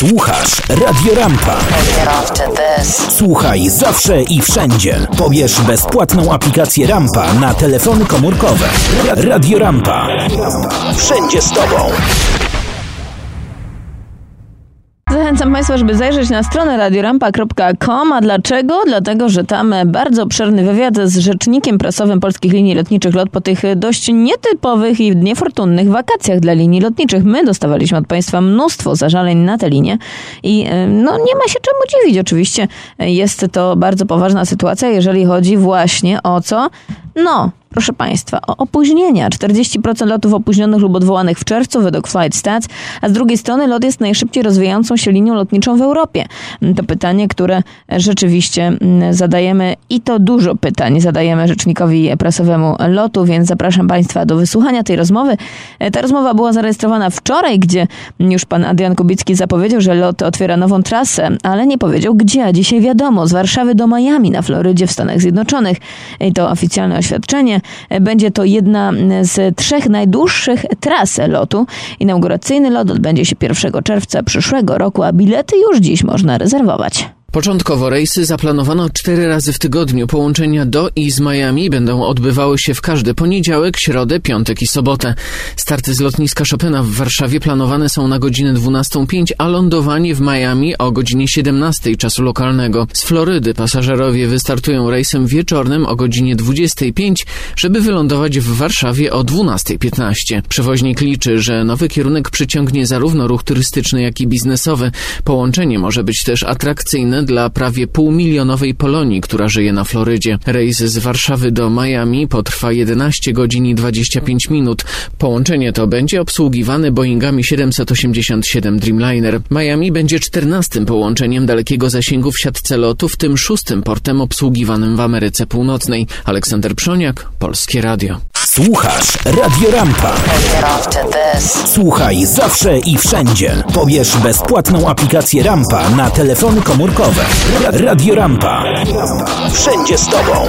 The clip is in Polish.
Słuchasz Radio Rampa. Słuchaj zawsze i wszędzie. Pobierz bezpłatną aplikację Rampa na telefony komórkowe. Radio Rampa. Wszędzie z tobą. Zachęcam Państwa, żeby zajrzeć na stronę radiorampa.com. A dlaczego? Dlatego, że tam bardzo obszerny wywiad z rzecznikiem prasowym polskich linii lotniczych LOT po tych dość nietypowych i niefortunnych wakacjach dla linii lotniczych. My dostawaliśmy od Państwa mnóstwo zażaleń na tę linię i no, nie ma się czemu dziwić. Oczywiście jest to bardzo poważna sytuacja, jeżeli chodzi właśnie o co? No, proszę Państwa, o opóźnienia. 40% lotów opóźnionych lub odwołanych w czerwcu według Flight Stats, a z drugiej strony lot jest najszybciej rozwijającą się linią lotniczą w Europie. To pytanie, które rzeczywiście mm, zadajemy i to dużo pytań zadajemy rzecznikowi prasowemu lotu, więc zapraszam Państwa do wysłuchania tej rozmowy. Ta rozmowa była zarejestrowana wczoraj, gdzie już pan Adrian Kubicki zapowiedział, że lot otwiera nową trasę, ale nie powiedział gdzie. A dzisiaj wiadomo, z Warszawy do Miami na Florydzie w Stanach Zjednoczonych. I to oficjalne oświadczenie. Będzie to jedna z trzech najdłuższych tras lotu. Inauguracyjny lot odbędzie się 1 czerwca przyszłego roku, a bilety już dziś można rezerwować. Początkowo rejsy zaplanowano cztery razy w tygodniu. Połączenia do i z Miami będą odbywały się w każdy poniedziałek, środę, piątek i sobotę. Starty z lotniska Chopina w Warszawie planowane są na godzinę 12.05, a lądowanie w Miami o godzinie 17 czasu lokalnego. Z Florydy pasażerowie wystartują rejsem wieczornym o godzinie 25, żeby wylądować w Warszawie o 12.15. Przewoźnik liczy, że nowy kierunek przyciągnie zarówno ruch turystyczny, jak i biznesowy. Połączenie może być też atrakcyjne dla prawie półmilionowej Polonii, która żyje na Florydzie. Rejs z Warszawy do Miami potrwa 11 godzin i 25 minut. Połączenie to będzie obsługiwane Boeingami 787 Dreamliner. Miami będzie 14 połączeniem dalekiego zasięgu w siatce lotu, w tym szóstym portem obsługiwanym w Ameryce Północnej. Aleksander Przoniak, Polskie Radio. Słuchasz Radio Rampa. Słuchaj zawsze i wszędzie. Pobierz bezpłatną aplikację Rampa na telefony komórkowe. Radio Rampa. Wszędzie z tobą.